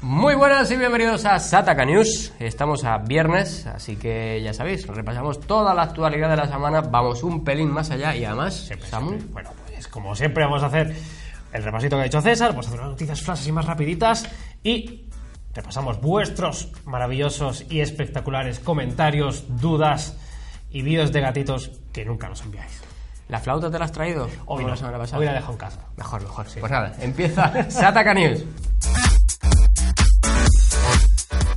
Muy buenas y bienvenidos a Sataka News. Estamos a viernes, así que ya sabéis, repasamos toda la actualidad de la semana, vamos un pelín más allá y además, Siempre, Samu, siempre. Bueno, pues como siempre vamos a hacer el repasito que ha hecho César, vamos a hacer unas noticias flashes y más rapiditas y repasamos vuestros maravillosos y espectaculares comentarios, dudas y vídeos de gatitos que nunca nos enviáis. ¿la flauta te la has traído? Hoy no, la semana pasada. hoy la dejo en casa. Mejor, mejor. Pues nada, empieza Sataka News.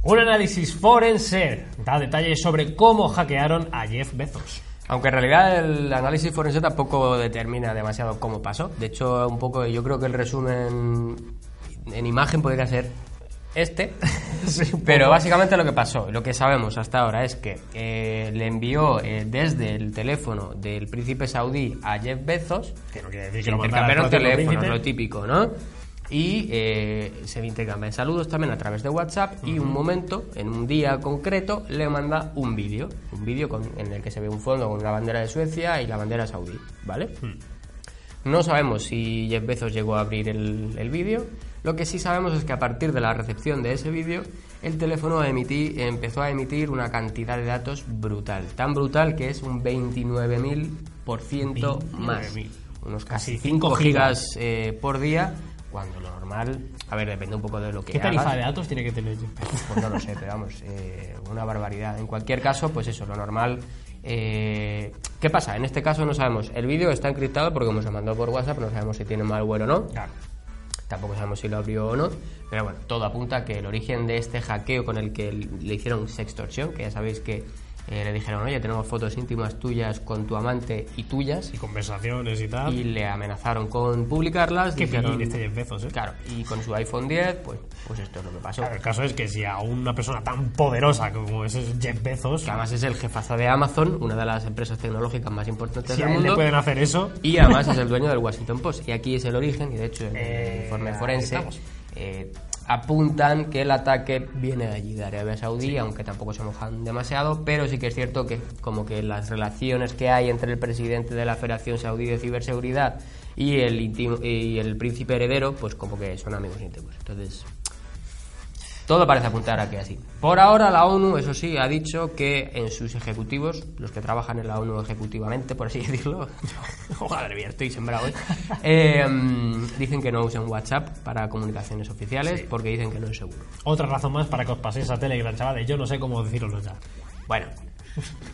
Un análisis forense da detalles sobre cómo hackearon a Jeff Bezos. Aunque en realidad el análisis forense tampoco determina demasiado cómo pasó. De hecho, un poco, yo creo que el resumen en imagen podría ser este. Pero básicamente lo que pasó, lo que sabemos hasta ahora es que eh, le envió eh, desde el teléfono del príncipe saudí a Jeff Bezos, Que no quiere decir que lo teléfonos, príncipe. lo típico, ¿no? Y eh, se intercambian saludos también a través de WhatsApp y un momento, en un día concreto, le manda un vídeo. Un vídeo en el que se ve un fondo con la bandera de Suecia y la bandera saudí, ¿vale? No sabemos si Jeff Bezos llegó a abrir el, el vídeo. Lo que sí sabemos es que a partir de la recepción de ese vídeo, el teléfono emití- empezó a emitir una cantidad de datos brutal. Tan brutal que es un 29.000% más. 29.000. Unos casi Casi 5 cinco gigas eh, por día, cuando lo normal, a ver, depende un poco de lo que ¿Qué tarifa hagas. de datos tiene que tener? Pues no lo sé, pero vamos, eh, una barbaridad. En cualquier caso, pues eso, lo normal. eh, ¿Qué pasa? En este caso no sabemos. El vídeo está encriptado porque como se mandó por WhatsApp, no sabemos si tiene malware o no. Claro. Tampoco sabemos si lo abrió o no. Pero bueno, todo apunta a que el origen de este hackeo con el que le hicieron sextorsión, que ya sabéis que eh, le dijeron, oye, tenemos fotos íntimas tuyas con tu amante y tuyas, Y conversaciones y tal. y le amenazaron con publicarlas. Qué dijeron- pillín este Bezos, ¿eh? Claro, y con su iPhone 10, pues, pues esto es lo que pasó. Claro, el caso es que si a una persona tan poderosa como es Jeff Bezos, que además es el jefazo de Amazon, una de las empresas tecnológicas más importantes si del él le mundo, pueden hacer eso, y además es el dueño del Washington Post. Y aquí es el origen, y de hecho en el Eh, informe forense apuntan que el ataque viene de allí, de Arabia Saudí, aunque tampoco se mojan demasiado, pero sí que es cierto que como que las relaciones que hay entre el presidente de la Federación Saudí de Ciberseguridad y el, y el príncipe heredero, pues como que son amigos íntimos. Entonces, todo parece apuntar a que así. Por ahora la ONU, eso sí, ha dicho que en sus ejecutivos, los que trabajan en la ONU ejecutivamente, por así decirlo, madre mía, estoy sembrado eh, dicen que no usen WhatsApp para comunicaciones oficiales porque dicen que no es seguro. otra razón más para que os paséis a Telegram, chavales. Yo no sé cómo deciroslo ya. Bueno,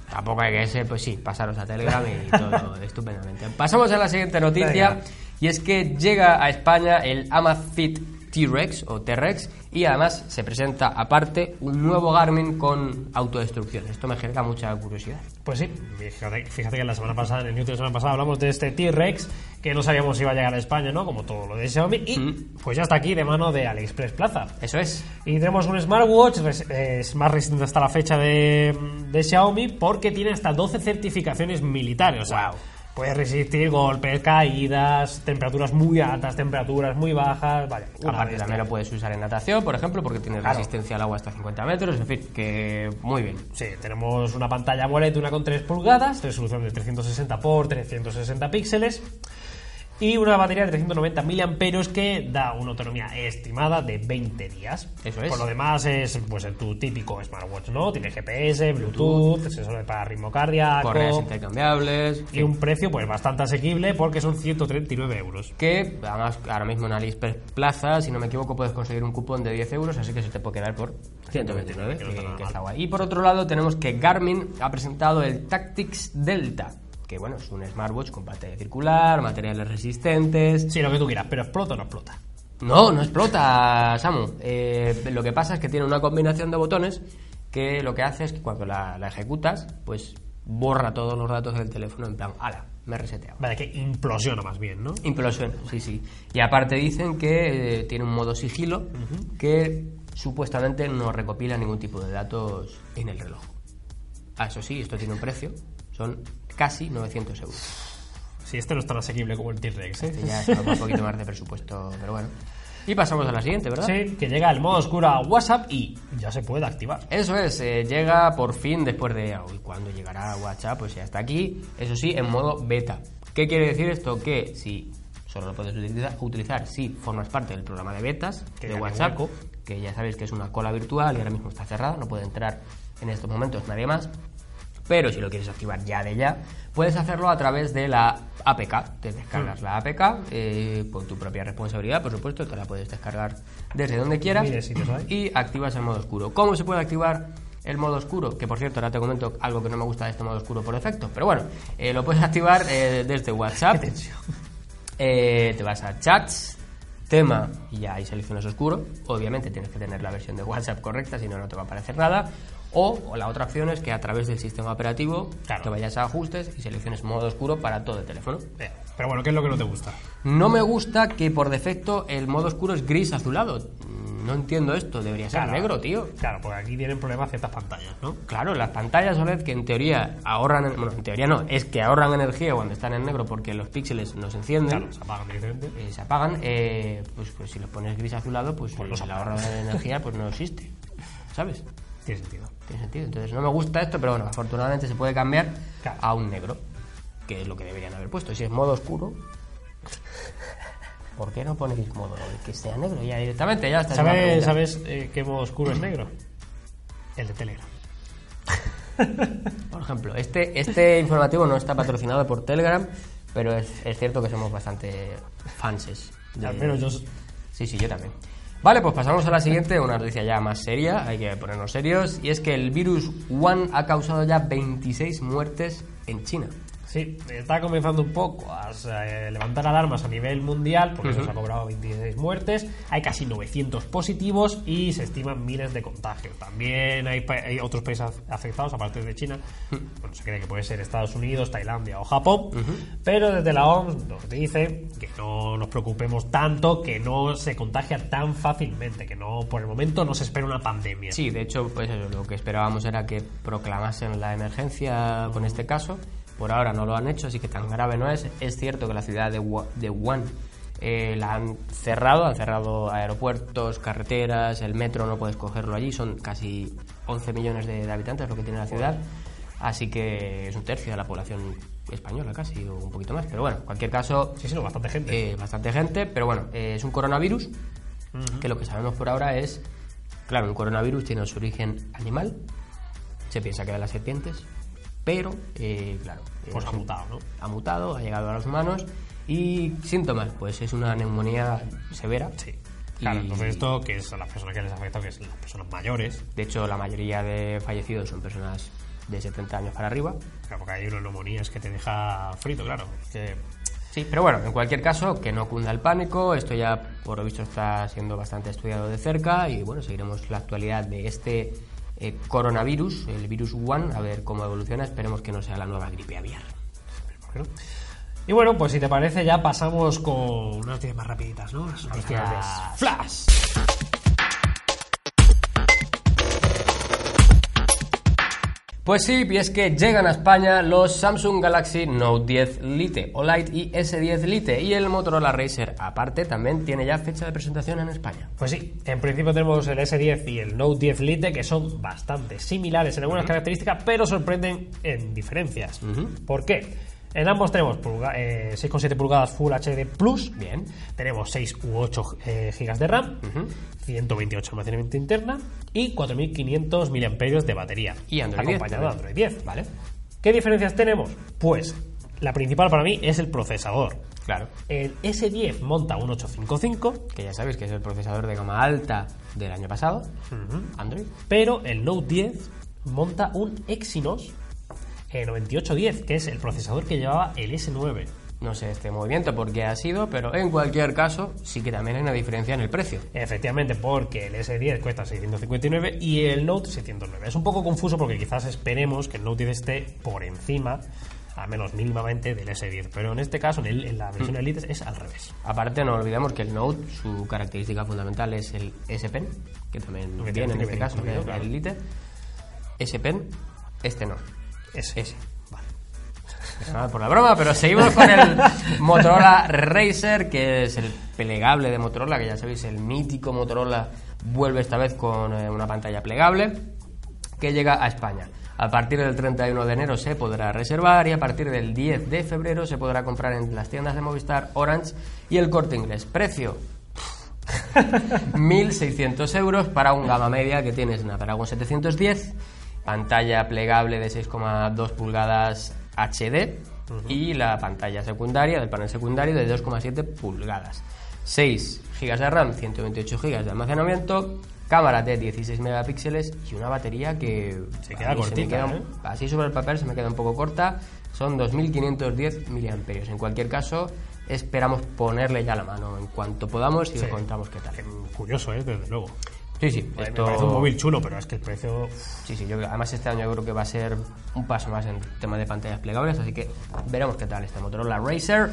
tampoco hay que ser, pues sí, pasaros a Telegram y todo estupendamente. Pasamos a la siguiente noticia Venga. y es que llega a España el Amazfit T-Rex o T-Rex y además se presenta aparte un nuevo Garmin con autodestrucción. Esto me genera mucha curiosidad. Pues sí, fíjate, fíjate que la semana pasada, en el news de la semana pasada, hablamos de este T-Rex que no sabíamos si iba a llegar a España, ¿no? Como todo lo de Xiaomi. Y Mm. pues ya está aquí de mano de AliExpress Plaza. Eso es. Y tenemos un smartwatch, res- eh, es más resistente hasta la fecha de, de Xiaomi porque tiene hasta 12 certificaciones militares. O sea, Wow. puede resistir golpes, caídas, temperaturas muy altas, temperaturas muy bajas. Vale, una Aparte también lo puedes usar en natación, por ejemplo, porque tiene Claro. resistencia al agua hasta 50 metros. En fin, que muy bien. Sí, tenemos una pantalla AMOLED de 1,3 pulgadas, resolución de 360 x 360 píxeles y una batería de 390 miliamperios que da una autonomía estimada de 20 días. Eso es. Por lo demás es pues tu típico smartwatch, ¿no? Tiene GPS, Bluetooth, sensor para ritmo cardíaco Correas intercambiables. y un precio pues bastante asequible porque son 139 euros. que además ahora mismo en AliExpress Plaza, si no me equivoco, puedes conseguir un cupón de 10 euros, así que se te puede quedar por 129, que no que, está guay. Y por otro lado tenemos que Garmin ha presentado el Tactics Delta, que bueno, es un smartwatch con pantalla circular, materiales resistentes... Sí, lo que tú quieras, pero explota o no explota. No, no explota, Samu. Eh, lo que pasa es que tiene una combinación de botones que lo que hace es que cuando la, la ejecutas, pues borra todos los datos del teléfono en plan, ala, me he reseteado. Vale, que implosiona más bien, ¿no? Implosiona, sí, sí. Y aparte dicen que eh, tiene un modo sigilo que supuestamente no recopila ningún tipo de datos en el reloj. Ah, eso sí, esto tiene un precio. Son casi 900 euros. Si este no es tan asequible como el T-Rex, ¿eh? Que ya es un poquito más de presupuesto, pero bueno. Y pasamos a la siguiente, ¿verdad? Sí, que llega el modo oscuro a WhatsApp y ya se puede activar. Eso es, eh, llega por fin después de... Uy, ¿cuándo llegará WhatsApp? Pues ya está aquí. Eso sí, en modo beta. ¿Qué quiere decir esto? Que si solo lo puedes utilizar, utilizar si formas parte del programa de betas Que de WhatsApp, que ya sabéis que es una cola virtual y ahora mismo está cerrada, no puede entrar en estos momentos nadie más. Pero si lo quieres activar ya de ya, puedes hacerlo a través de la APK. Te descargas la APK eh, por tu propia responsabilidad, por supuesto, te la puedes descargar desde donde quieras y activas el modo oscuro. ¿Cómo se puede activar el modo oscuro? Que por cierto, ahora te comento algo que no me gusta de este modo oscuro por defecto. Pero bueno, eh, lo puedes activar eh, desde WhatsApp. Eh, te vas a chats, tema y ahí seleccionas oscuro. Obviamente tienes que tener la versión de WhatsApp correcta, si no, no te va a aparecer nada. O, o la otra opción es que a través del sistema operativo Claro. te vayas a ajustes y selecciones modo oscuro para todo el teléfono. Eh, Pero bueno, ¿qué es lo que no te gusta? No me gusta que por defecto el modo oscuro es gris azulado. No entiendo esto, debería ser Claro. negro, tío. Claro, porque aquí tienen problemas ciertas pantallas, ¿no? Claro, las pantallas OLED que en teoría ahorran, bueno, en teoría no, es que ahorran energía cuando están en negro porque los píxeles no se encienden, Claro, se apagan directamente. eh, se apagan, eh, pues, pues si los pones gris azulado, pues, Pues el ahorro de energía pues no existe, ¿sabes? Tiene sentido. Tiene sentido. Entonces no me gusta esto, pero bueno, afortunadamente se puede cambiar Claro. a un negro, que es lo que deberían haber puesto. Si es modo oscuro, ¿por qué no ponéis modo que sea negro ya directamente? Ya está. ¿Sabes. ¿sabes eh, qué modo oscuro es negro? El de Telegram. Por ejemplo, este, este informativo no está patrocinado por Telegram, pero es, es cierto que somos bastante fanses. de- Al menos yo... Sí, sí, yo también. Vale, pues pasamos a la siguiente, una noticia ya más seria, hay que ponernos serios, y es que el virus One ha causado ya 26 muertes en China. Sí, está comenzando un poco a eh, levantar alarmas a nivel mundial, porque se ha cobrado 26 muertes, hay casi 900 positivos y se estiman miles de contagios. También hay, pa- hay otros países af- afectados, aparte de China. Bueno, se cree que puede ser Estados Unidos, Tailandia o Japón, pero desde la OMS nos dice que no nos preocupemos tanto, que no se contagia tan fácilmente, que no por el momento no se espera una pandemia. Sí, de hecho, pues lo que esperábamos era que proclamasen la emergencia con este caso. Por ahora no lo han hecho, así que tan grave no es. Es cierto que la ciudad de, Wuhan eh, la han cerrado, han cerrado aeropuertos, carreteras, el metro no puedes cogerlo allí, son casi 11 millones de, de habitantes lo que tiene la ciudad, así que es un tercio de la población española casi, o un poquito más. Pero bueno, en cualquier caso, Sí, sí, no, bastante gente. eh, bastante gente, pero bueno, eh, es un coronavirus que lo que sabemos por ahora es, claro, un coronavirus tiene su origen animal, se piensa que de las serpientes, pero, eh, claro, Pues ha mutado, ¿no? Ha mutado, ha llegado a los humanos y síntomas, pues es una neumonía severa. Sí. Claro, entonces esto, que es a las personas que les afecta, que es las personas mayores, De hecho, la mayoría de fallecidos son personas de 70 años para arriba. Claro, porque hay una neumonía es que te deja frito, claro. Que Sí, pero bueno, en cualquier caso, que no cunda el pánico. Esto ya, por lo visto, está siendo bastante estudiado de cerca y bueno, seguiremos la actualidad de este eh, coronavirus, el virus One, a ver cómo evoluciona. Esperemos que no sea la nueva gripe aviar. Y bueno, pues si te parece, ya pasamos con unas noticias más rapiditas, ¿no? Las noticias Flash. Pues sí, y es que llegan a España los Samsung Galaxy Note 10 Lite o Lite y S10 Lite y el Motorola Racer aparte también tiene ya fecha de presentación en España. Pues sí, en principio tenemos el S10 y el Note 10 Lite que son bastante similares en algunas características, pero sorprenden en diferencias. ¿Por qué? En ambos tenemos pulga- eh, 6,7 pulgadas Full HD Plus. Bien. Tenemos 6 u 8 eh, GB de RAM, 128 almacenamiento interna y 4500 mAh de batería. Y Android 10 Acompañado de. Android 10. Vale. ¿Qué diferencias tenemos? Pues la principal para mí es el procesador. Claro. El S10 monta un 855, Que ya sabéis que es el procesador de gama alta del año pasado, Android. pero el Note 10 monta un Exynos 9810, que es el procesador que llevaba el S9. No sé este movimiento por qué ha sido, pero en cualquier caso sí que también hay una diferencia en el precio. Efectivamente, porque el S10 cuesta 659 y el Note 609. Es un poco confuso porque quizás esperemos que el Note 10 esté por encima, al menos mínimamente, del S10. Pero en este caso, en, el- en la versión Elite, es al revés. Aparte, no olvidemos que el Note, su característica fundamental es el S Pen, que también Que viene en tiene este caso, claro. el Elite. S Pen, este no. Ese. Ese. Vale. Por la broma, pero seguimos con el Motorola Racer, que es el plegable de Motorola, que ya sabéis, el mítico Motorola vuelve esta vez con eh, una pantalla plegable, que llega a España. A partir del 31 de enero se podrá reservar y a partir del 10 de febrero se podrá comprar en las tiendas de Movistar, Orange y el Corte Inglés. Precio 1.600 euros para un gama media que tiene Snapdragon 710, pantalla plegable de 6,2 pulgadas HD y la pantalla secundaria del panel secundario de 2,7 pulgadas. 6 GB de RAM, 128 GB de almacenamiento, cámara de 16 megapíxeles y una batería que Se queda cortita, queda- ¿eh? así sobre el papel se me queda un poco corta. Son 2.510 miliamperios. En cualquier caso, esperamos ponerle ya la mano en cuanto podamos y Sí. contamos qué tal. Curioso, ¿eh? Desde luego. Sí, sí, Me esto- parece un móvil chulo, pero es que el precio... Sí, sí, yo, creo- además este año yo creo que va a ser un paso más en tema de pantallas plegables, así que veremos qué tal este Motorola Racer.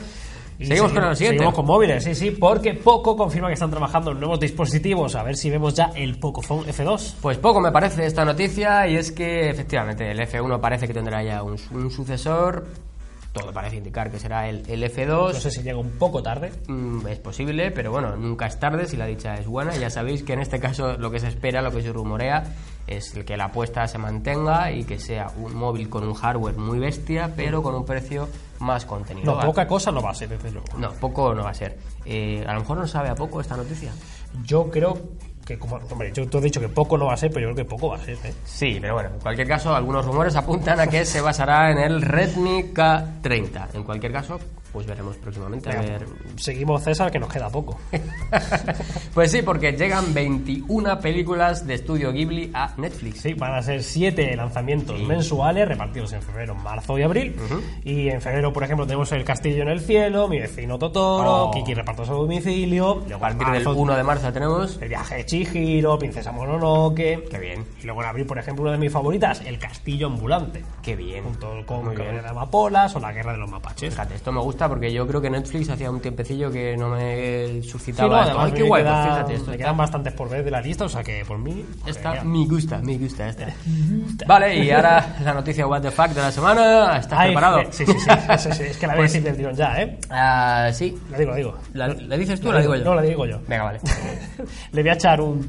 Y seguimos con el siguiente. Seguimos con móviles, sí, sí, porque Poco confirma que están trabajando en nuevos dispositivos. A ver si vemos ya el Pocophone F2. Pues poco me parece esta noticia y es que efectivamente el F1 parece que tendrá ya un, un sucesor. Todo parece indicar que será el, el F2. No sé si llega un poco tarde. Mm, Es posible, pero bueno, nunca es tarde si la dicha es buena. Ya sabéis que en este caso lo que se espera, lo que se rumorea, es que la apuesta se mantenga y que sea un móvil con un hardware muy bestia, pero con un precio más contenido. No, poca cosa no va a ser, desde luego. No, poco no va a ser. Eh, a lo mejor no sabe a poco esta noticia. Yo creo que, como, hombre, yo te he dicho que poco no va a ser, pero yo creo que poco va a ser, ¿eh? Sí, pero bueno, en cualquier caso, algunos rumores apuntan a que se basará en el Redmi K30. En cualquier caso, pues veremos próximamente. A Venga, ver. Seguimos, César, que nos queda poco. Pues sí, porque llegan 21 películas de estudio Ghibli a Netflix. Sí, van a ser siete lanzamientos Sí. mensuales repartidos en febrero, marzo y abril. Y en febrero, por ejemplo, tenemos El Castillo en el Cielo, Mi vecino Totoro, Oh. Kiki repartos a domicilio. A Luego partir en del marzo, 1 de marzo tenemos. El viaje de Chihiro, Princesa Mononoke. Qué bien, Y luego en abril, por ejemplo, una de mis favoritas, El Castillo Ambulante. qué bien. Junto con Amapolas o La Guerra de los Mapaches. Fíjate, esto me gusta porque yo creo que Netflix hacía un tiempecillo que no me Sí, suscitaba no, esto. además Ay, qué guay, pues quedan- fíjate, esto me está- quedan bastantes por ver de la lista, o sea que por mí. Esta me gusta, me gusta esta. Vale, y ahora la noticia What the Fuck de la semana. ¿Estás Ay, preparado? eh, Sí, sí, sí, sí, sí, es que la voy a decir del tirón ya, ¿eh? Ah, sí. La digo, la digo. ¿La, la dices tú o la digo yo? No, la digo yo. Venga, vale. Le voy a echar un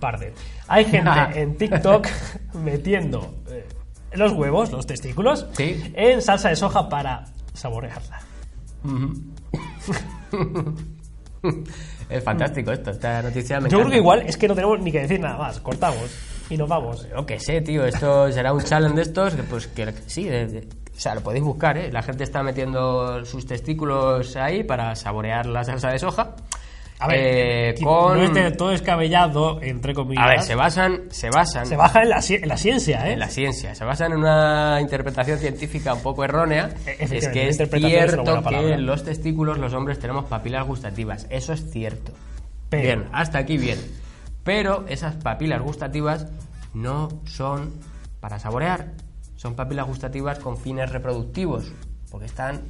par de. Hay gente en TikTok metiendo eh, los huevos, los testículos, Sí. en salsa de soja para saborearla. Es fantástico esto, esta noticia me Yo creo que igual es que no tenemos ni que decir nada más. Cortamos y nos vamos. Yo qué sé, tío, esto será un challenge de estos, que pues que sí, de- de- o sea, lo podéis buscar, ¿eh? La gente está metiendo sus testículos ahí para saborear la salsa de soja. A ver, Eh, con... no es del todo descabellado, entre comillas. A ver, se basan, se basan Se baja en la, en la ciencia, ¿eh? en la ciencia, se basan en una interpretación científica un poco errónea. E- Es que es cierto que en los testículos los hombres tenemos papilas gustativas. Eso es cierto. Pero- Bien, hasta aquí bien. Pero esas papilas gustativas no son para saborear. Son papilas gustativas con fines reproductivos. Porque están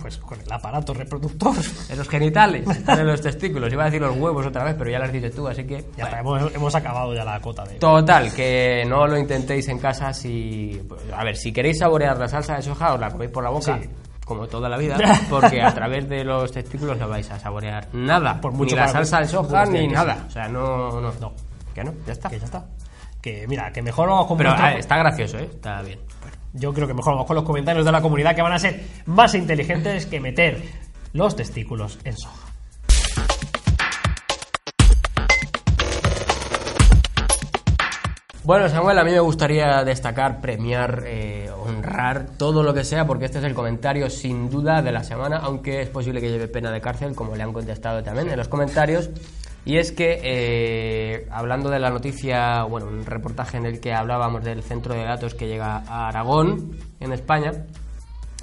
Pues con el aparato reproductor. en los genitales, en los testículos. Iba a decir los huevos otra vez, pero ya las dices tú, así que... Ya bueno. hemos, hemos acabado ya la cota de. Total, que no lo intentéis en casa si... pues, a ver, si queréis saborear la salsa de soja, os la coméis por la boca, Sí. como toda la vida, porque a través de los testículos no vais a saborear nada. Por mucho ni la salsa de soja, ni nada. O sea, no... No, No. que no, ya está. Que ya está. Que mira, que mejor vamos con Pero vuestro- ah, está gracioso, ¿eh? Está bien. Yo creo que mejor vamos con los comentarios de la comunidad que van a ser más inteligentes que meter los testículos en soja. Bueno, Samuel, a mí me gustaría destacar, premiar, eh, honrar todo lo que sea, porque este es el comentario sin duda de la semana, aunque es posible que lleve pena de cárcel, como le han contestado también en los comentarios. Y es que, eh, hablando de la noticia, bueno, un reportaje en el que hablábamos del centro de datos que llega a Aragón, en España,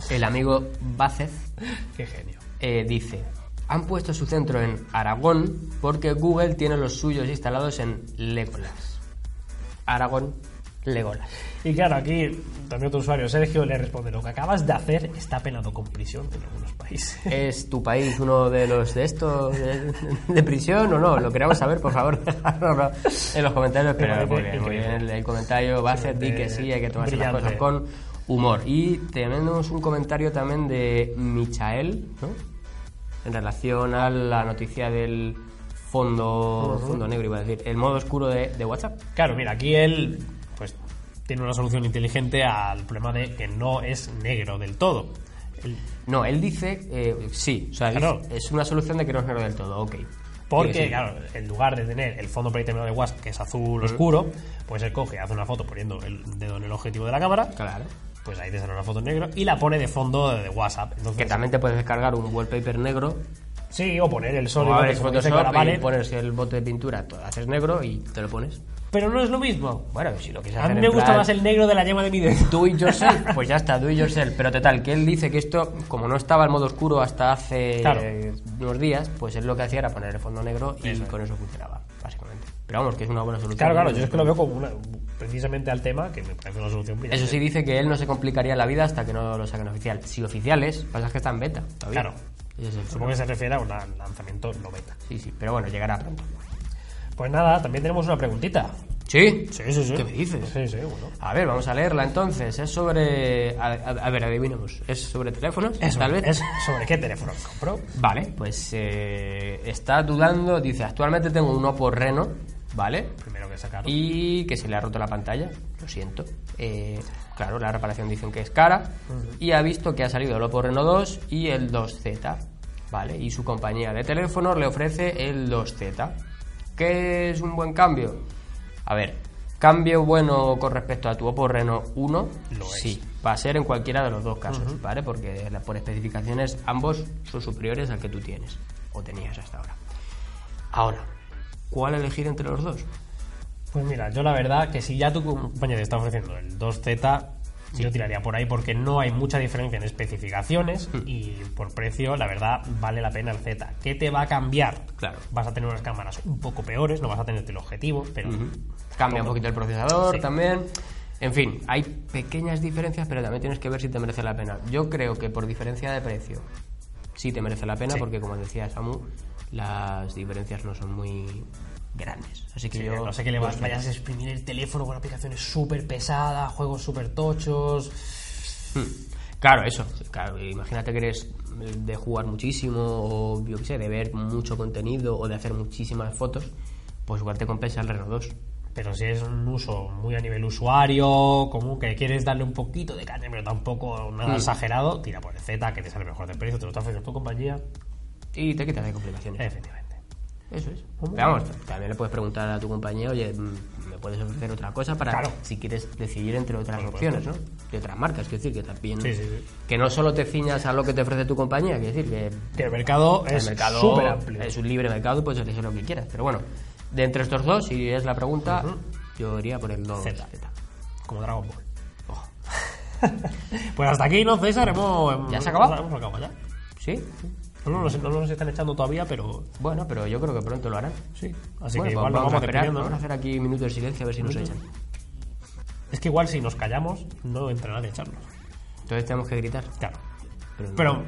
el amigo Bácez Qué genio. eh, dice, han puesto su centro en Aragón porque Google tiene los suyos instalados en Legolas. Aragón, Legolas. Y claro, aquí también otro usuario, Sergio, le responde: Lo que acabas de hacer está penado con prisión en algunos países. ¿Es tu país uno de los de estos de, de prisión o no? Lo queremos saber, por favor, dejadnoslo en los comentarios. Pero muy bien, muy bien. El, el comentario va a ser di que sí, hay que tomarse las cosas con humor. Y tenemos un comentario también de Michael, ¿no? En relación a la noticia del fondo, fondo negro, iba a decir, el modo oscuro de, de WhatsApp. Claro, mira, aquí él tiene una solución inteligente al problema de que no es negro del todo. El- No, él dice, eh, sí, o sea, Claro. es una solución de que no es negro del todo, ok. Porque, Sí, claro, en lugar de tener el fondo predeterminado de WhatsApp, que es azul oscuro, pues él coge, hace una foto poniendo el dedo en el objetivo de la cámara, Claro. pues ahí te sale una foto en negro y la pone de fondo de WhatsApp. Entonces, Que también te puedes descargar un wallpaper negro, Sí, o poner el o sólido, Photoshop vale, y pones el bote de pintura, todo, haces negro y te lo pones. Pero no es lo mismo. Bueno, si lo quieres A mí me gusta plan más el negro de la yema de mi dedo. Do it yourself, pues ya está, do it yourself. Pero total, que él dice que esto, como no estaba en modo oscuro hasta hace Claro. unos días, pues él lo que hacía era poner el fondo negro y Eso con eso funcionaba, básicamente. Pero vamos, que es una buena solución. Claro, claro, yo es que lo veo como una, precisamente al tema que me parece una solución brillante. Eso sí dice que él no se complicaría la vida hasta que no lo saquen oficial. Si oficiales, pasa es que está en beta todavía. Claro. El Supongo que se refiere a un lanzamiento no beta. Sí, sí, pero bueno, llegará pronto. Pues nada, también tenemos una preguntita. ¿Sí? Sí, sí, sí. ¿Qué me dices? Sí, sí, bueno. A ver, vamos a leerla entonces. Es sobre... A, a- a ver, adivinemos. ¿Es sobre teléfonos? Eso, Tal vez. es sobre qué teléfono me compro. Vale, pues eh, está dudando, dice, actualmente tengo un Oppo Reno, ¿vale? Primero que sacarlo. Y que se le ha roto la pantalla, lo siento. Eh, claro, la reparación dicen que es cara. Y ha visto que ha salido el Oppo Reno 2 y el 2Z, ¿vale? Y su compañía de teléfonos le ofrece el 2Z. ¿Qué es un buen cambio? A ver, cambio bueno con respecto a tu Oppo Reno 1, Lo es. sí, va a ser en cualquiera de los dos casos, ¿vale? Porque por especificaciones ambos son superiores al que tú tienes o tenías hasta ahora. Ahora, ¿cuál elegir entre los dos? Pues mira, yo la verdad que si ya tu compañía te está ofreciendo el 2Z, yo tiraría por ahí porque no hay mucha diferencia en especificaciones Hmm. y por precio, la verdad, vale la pena el Z. ¿Qué te va a cambiar? Claro. Vas a tener unas cámaras un poco peores, no vas a tener el objetivo, pero Cambia un poquito el procesador Sí. también. En fin, hay pequeñas diferencias, pero también tienes que ver si te merece la pena. Yo creo que por diferencia de precio sí te merece la pena, Sí. porque como decía Samu, las diferencias no son muy grandes. Así que Sí, yo. no sé que le vas- vayas a exprimir el teléfono con aplicaciones súper pesadas, juegos súper tochos. Hmm. Claro, eso. Claro, imagínate que eres de jugar muchísimo o yo qué sé, de ver mucho contenido o de hacer muchísimas fotos, pues igual te compensa el Reno 2. Pero si es un uso muy a nivel usuario, como que quieres darle un poquito de caña, pero tampoco nada Mm. exagerado, tira por el Z, que te sale mejor de precio, te lo está ofreciendo tu compañía. Y te quitas de complicaciones. Efectivamente. Eso es. Pero vamos, también le puedes preguntar a tu compañía, oye, ¿me puedes ofrecer otra cosa para Claro. si quieres decidir entre otras opciones, ¿no? De otras marcas, quiero decir, que también. Sí, sí, sí. Que no solo te ciñas a lo que te ofrece tu compañía, quiero decir, que Que el mercado el es mercado súper amplio. es un libre mercado y puedes elegir lo que quieras. Pero bueno, de entre estos dos, si es la pregunta, yo iría por el 2 Z. Z. Como Dragon Ball. pues hasta aquí, ¿no, César? Hemos, ¿Ya se ha acabado? Hemos acabado ya. ¿Sí? No no nos están echando todavía, pero Bueno, pero yo creo que pronto lo harán. sí. Así Bueno, que pues igual vamos, vamos a esperar, despidiendo, vamos ¿no? a hacer aquí minutos de silencio a ver si nos echan. Es que igual si nos callamos, no entra nadie a echarnos. Entonces tenemos que gritar. Claro. Pero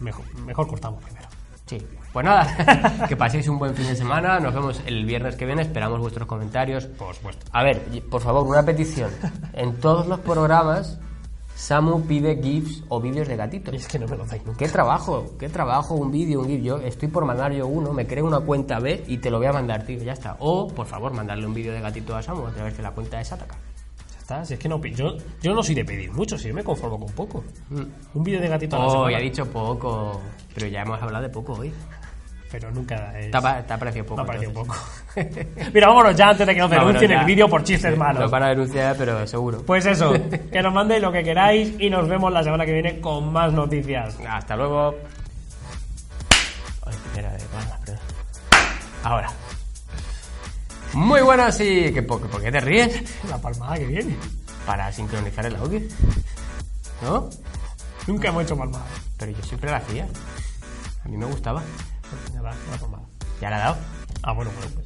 mejor, mejor cortamos primero. Sí. Pues nada, que paséis un buen fin de semana. Nos vemos el viernes que viene. Esperamos vuestros comentarios. Por supuesto. A ver, por favor, una petición. En todos los programas, Samu pide GIFs o vídeos de gatitos. Y es que no me lo dais nunca. ¿Qué trabajo? ¿Qué trabajo? Un vídeo, un GIF. Yo estoy por mandar yo uno, me creo una cuenta B y te lo voy a mandar, tío. Ya está. O, por favor, mandarle un vídeo de gatito a Samu a través de la cuenta de Sataka. Ya está, si es que no yo, yo no soy de pedir mucho, si yo me conformo con poco. Un vídeo de gatito a la Oh, semana, ya he dicho poco. Pero ya hemos hablado de poco hoy. Pero nunca es... Te ha, pa- te ha parecido poco. me ha parecido poco. Mira, vámonos ya antes de que nos denuncien el vídeo por chistes malos. Nos van a denunciar, pero seguro. Pues eso, que nos mandéis lo que queráis y nos vemos la semana que viene con más noticias. Hasta luego. Ay. Ahora. Muy buenas y... ¿qué, por, ¿Por qué te ríes? La palmada que viene. Para sincronizar el audio. ¿No? Nunca hemos hecho palmada. Pero yo siempre la hacía. A mí me gustaba. Ya la palmada. ¿Ya la ha dado? Ah, bueno, bueno, pues.